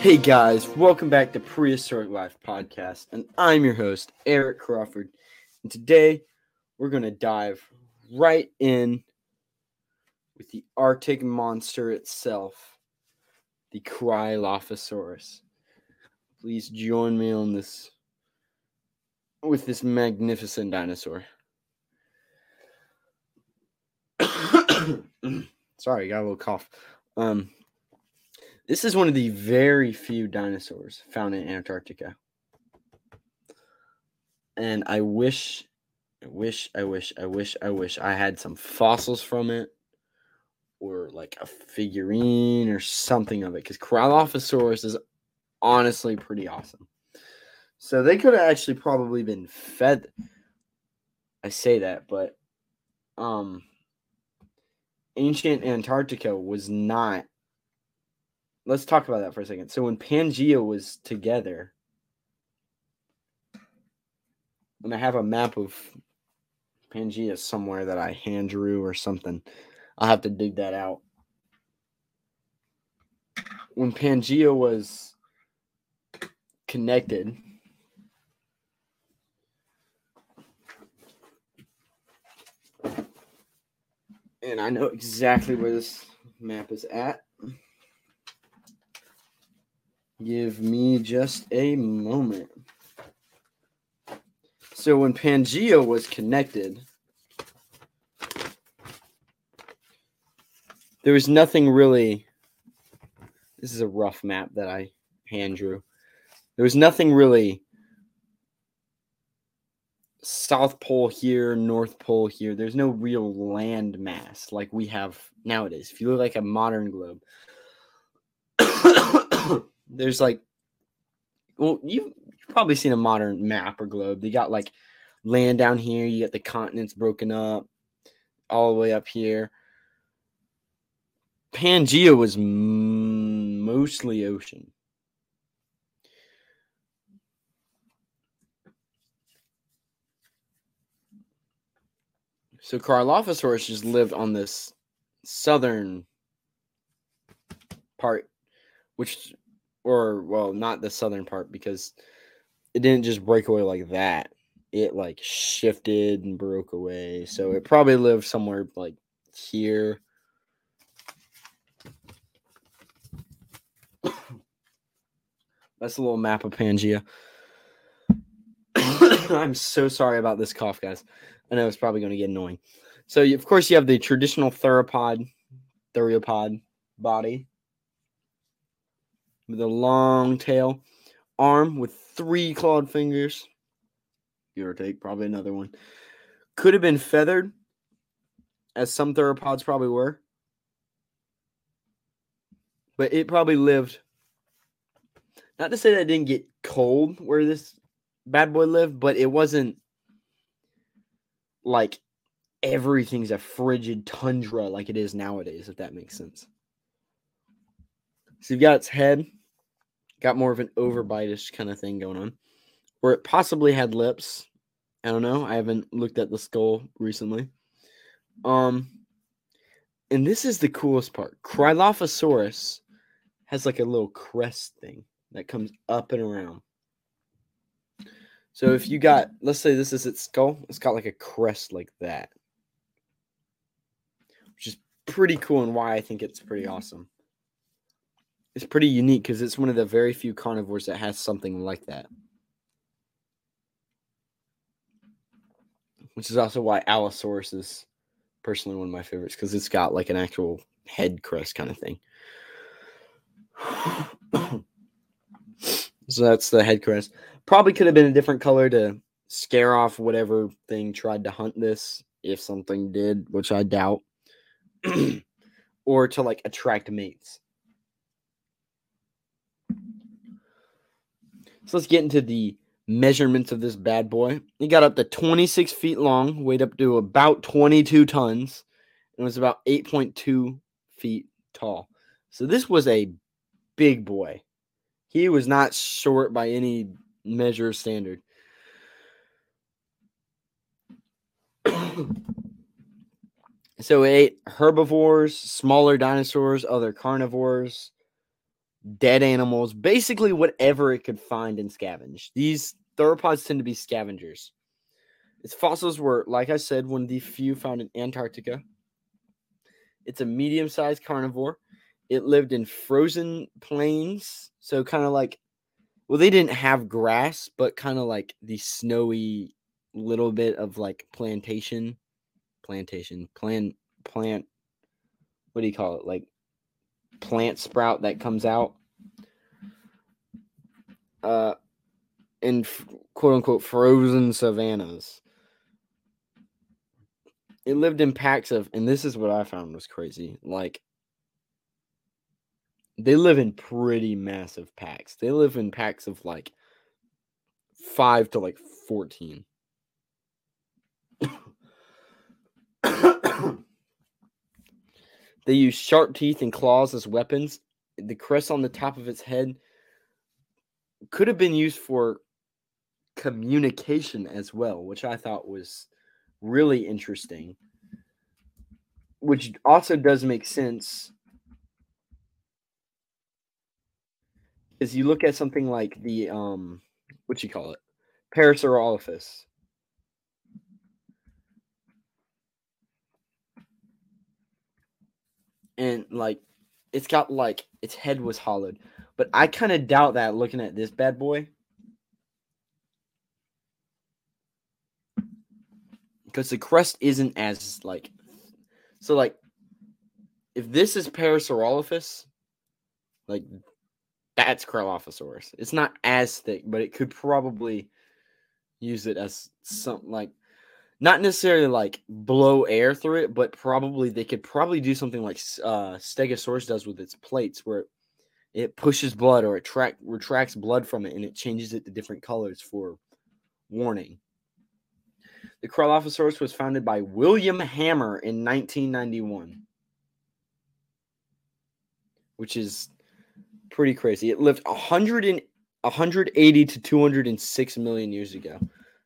Hey guys, welcome back to Prehistoric Life Podcast, and I'm your host, Eric Crawford. And today we're going to dive right in with the Arctic monster itself, the Cryolophosaurus. Please join me on this with this magnificent dinosaur. Sorry, I got a little cough. Um, this is one of the very few dinosaurs found in Antarctica. And I wish, I wish, I wish, I wish, I wish I had some fossils from it or like a figurine or something of it because Cryolophosaurus is honestly pretty awesome. So they could have actually probably been fed. I say that, but um, ancient Antarctica was not let's talk about that for a second. So when Pangea was together, and I have a map of Pangea somewhere that I hand drew or something. I'll have to dig that out. When Pangea was connected, and I know exactly where this map is at. Give me just a moment. So when Pangea was connected, there was nothing really. This is a rough map that I hand drew. There was nothing really South Pole here, North Pole here. There's no real land mass like we have nowadays. If you look like a modern globe, there's like well you've probably seen a modern map or globe. They got like land down here you got the continents broken up all the way up here. Pangea was m- mostly ocean. So Cryolophosaurus just lived on this southern part which or well, not the southern part because it didn't just break away like that. It like shifted and broke away. So it probably lived somewhere like here. That's a little map of Pangea. I'm so sorry about this cough, guys. I know it's probably going to get annoying. So, of course, you have the traditional theropod, theropod body with a long tail, arm with three clawed fingers, give or take, probably another one. Could have been feathered, as some theropods probably were. But it probably lived. Not to say that it didn't get cold where this bad boy lived, but it wasn't like everything's a frigid tundra like it is nowadays, if that makes sense. So you've got its head, got more of an overbitish kind of thing going on, or it possibly had lips. I don't know. I haven't looked at the skull recently. Um, and this is the coolest part. Cryolophosaurus has like a little crest thing that comes up and around. So if you got, let's say this is its skull, it's got like a crest like that, which is pretty cool and why I think it's pretty awesome it's pretty unique because it's one of the very few carnivores that has something like that. Which is also why Allosaurus is personally one of my favorites because it's got like an actual head crest kind of thing. so that's the head crest. Probably could have been a different color to scare off whatever thing tried to hunt this, if something did, which I doubt, or to like attract mates. So let's get into the measurements of this bad boy. He got up to 26 feet long, weighed up to about 22 tons, and was about 8.2 feet tall. So this was a big boy. He was not short by any measure standard. so it ate herbivores, smaller dinosaurs, other carnivores, dead animals, basically whatever it could find and scavenge. These theropods tend to be scavengers. Its fossils were, like I said, one of the few found in Antarctica. It's a medium sized carnivore. It lived in frozen plains. So, kind of like, well, they didn't have grass, but kind of like the snowy little bit of like plantation, plantation, plant, plant, what do you call it? Like plant sprout that comes out. Uh, in quote unquote frozen savannas. It lived in packs of, and this is what I found was crazy. Like, they live in pretty massive packs. They live in packs of like five to like 14. they use sharp teeth and claws as weapons. The crest on the top of its head could have been used for communication as well, which I thought was really interesting, which also does make sense. Is you look at something like the um, what you call it, Parasaurolophus. And like, it's got like its head was hollowed, but I kind of doubt that looking at this bad boy. because the crest isn't as like so like if this is Parasaurolophus, like that's Cryolophosaurus. It's not as thick, but it could probably use it as something like not necessarily like blow air through it, but probably they could probably do something like uh, Stegosaurus does with its plates, where it pushes blood or it track retracts blood from it and it changes it to different colors for warning. The Cryolophosaurus was founded by William Hammer in 1991, which is pretty crazy. It lived 100 and, 180 to 206 million years ago.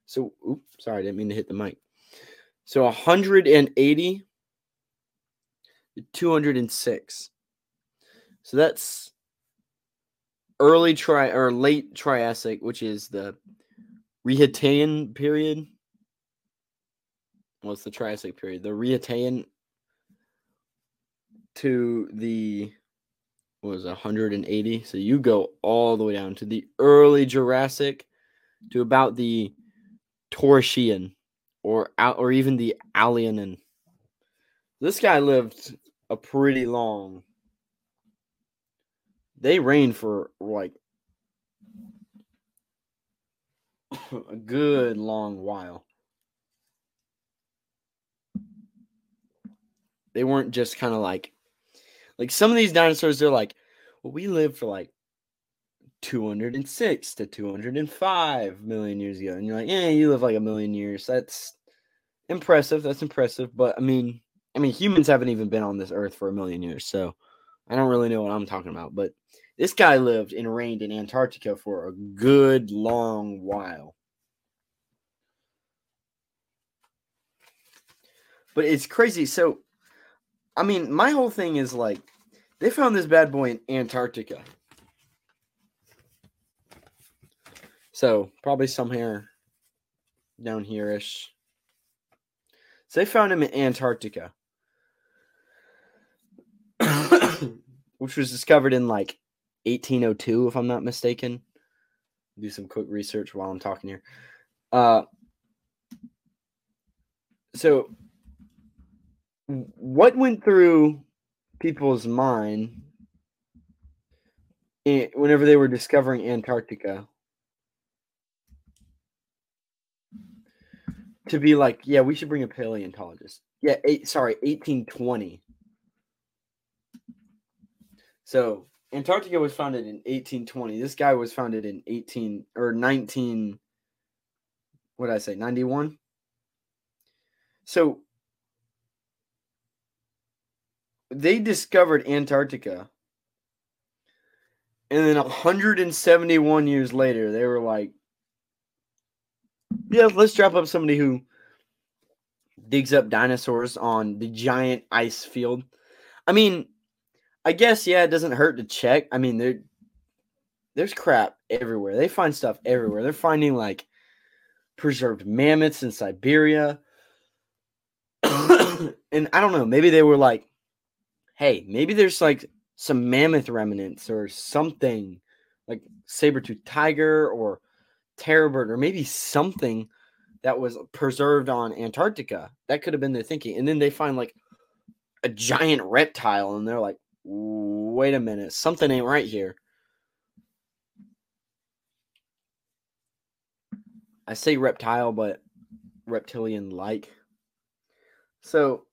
So, oops, sorry, I didn't mean to hit the mic. So 180 to 206. So that's early tri or late Triassic, which is the Rhaetian period was the Triassic period, the Rhaetian to the was 180. So you go all the way down to the early Jurassic to about the Toarcian or or even the Aalenian. This guy lived a pretty long. They reigned for like a good long while. They weren't just kind of like like some of these dinosaurs they're like, well, we lived for like 206 to 205 million years ago. And you're like, yeah, you live like a million years. That's impressive. That's impressive. But I mean, I mean, humans haven't even been on this earth for a million years, so I don't really know what I'm talking about. But this guy lived and reigned in Antarctica for a good long while. But it's crazy. So I mean, my whole thing is like they found this bad boy in Antarctica. So probably somewhere down here ish. So they found him in Antarctica. which was discovered in like 1802, if I'm not mistaken. Do some quick research while I'm talking here. Uh, so what went through people's mind whenever they were discovering Antarctica to be like, yeah, we should bring a paleontologist. Yeah, eight, sorry, 1820. So Antarctica was founded in 1820. This guy was founded in 18 or 19. What did I say? 91. So they discovered Antarctica. And then 171 years later, they were like, yeah, let's drop up somebody who digs up dinosaurs on the giant ice field. I mean, I guess, yeah, it doesn't hurt to check. I mean, they're there's crap everywhere. They find stuff everywhere. They're finding like preserved mammoths in Siberia. and I don't know, maybe they were like, hey, maybe there's like some mammoth remnants or something like saber-toothed tiger or terror bird or maybe something that was preserved on Antarctica. That could have been their thinking. And then they find like a giant reptile and they're like, wait a minute, something ain't right here. I say reptile, but reptilian like. So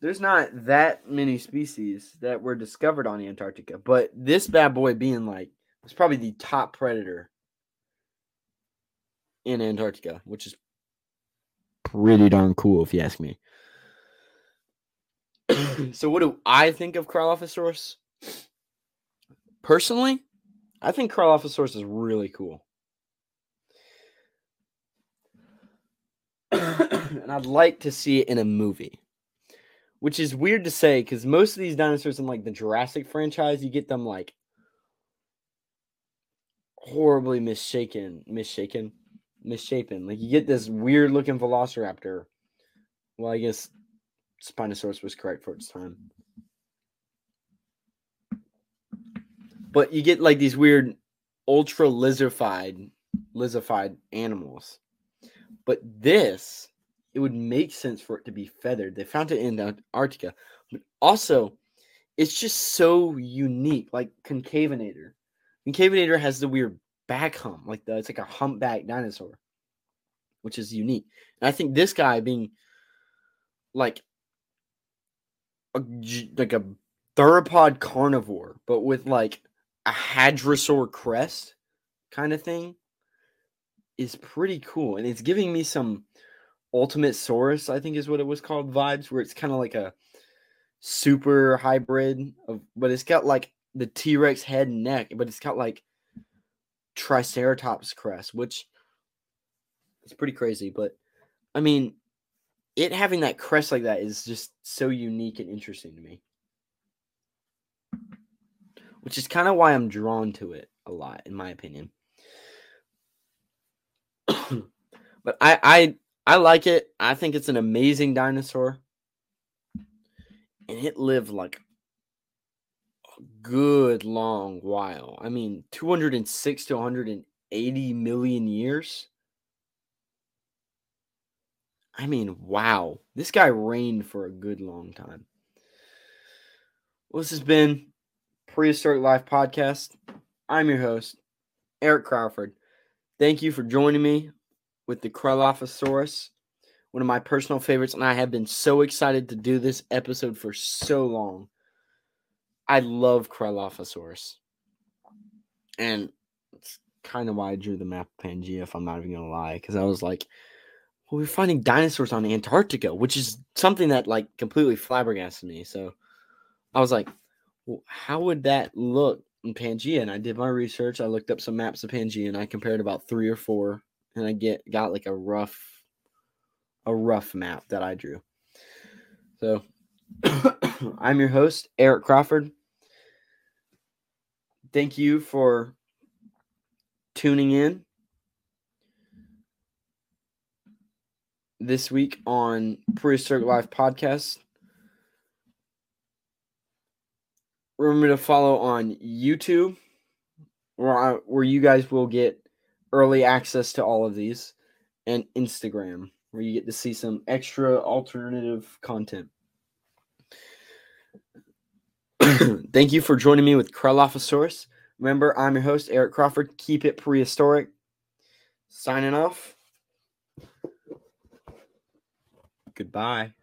there's not that many species that were discovered on Antarctica, but this bad boy being like was probably the top predator in Antarctica, which is pretty darn cool if you ask me. so what do I think of Cryolophosaurus? Personally, I think Cryolophosaurus is really cool. and I'd like to see it in a movie. Which is weird to say because most of these dinosaurs in like the Jurassic franchise, you get them like horribly misshaken, misshaken, misshapen. Like you get this weird looking velociraptor. Well, I guess Spinosaurus was correct for its time. But you get like these weird ultra lizardified lizardified animals. But this, it would make sense for it to be feathered. They found it in Antarctica. But also, it's just so unique. Like Concavenator. Concavenator has the weird back hump. Like the it's like a humpback dinosaur. Which is unique. And I think this guy being like a, like a theropod carnivore, but with like a hadrosaur crest kind of thing is pretty cool. And it's giving me some Ultimasaurus, I think is what it was called, vibes, where it's kind of like a super hybrid of but it's got like the T-Rex head and neck, but it's got like Triceratops crest, which is pretty crazy. But I mean, it having that crest like that is just so unique and interesting to me. Which is kind of why I'm drawn to it a lot, in my opinion. but I, I I like it. I think it's an amazing dinosaur. And it lived like a good long while. I mean, 206 to 180 million years. I mean, wow. This guy reigned for a good long time. Well, this has been Prehistoric Life Podcast. I'm your host, Eric Crawford. Thank you for joining me with the Cryolophosaurus, one of my personal favorites, and I have been so excited to do this episode for so long. I love Cryolophosaurus. And it's kind of why I drew the map of Pangea, if I'm not even gonna lie, because I was like, well, we're finding dinosaurs on Antarctica, which is something that like completely flabbergasted me. So I was like, well, how would that look in Pangea? And I did my research. I looked up some maps of Pangea and I compared about three or four, and I get got like a rough, a rough map that I drew. So I'm your host, Eric Crawford. Thank you for tuning in this week on Prehistoric Life Podcast. Remember to follow on YouTube, where, I, where you guys will get early access to all of these, and Instagram, where you get to see some extra alternative content. Thank you for joining me with Cryolophosaurus. Remember, I'm your host, Eric Crawford. Keep it prehistoric. Signing off. Goodbye.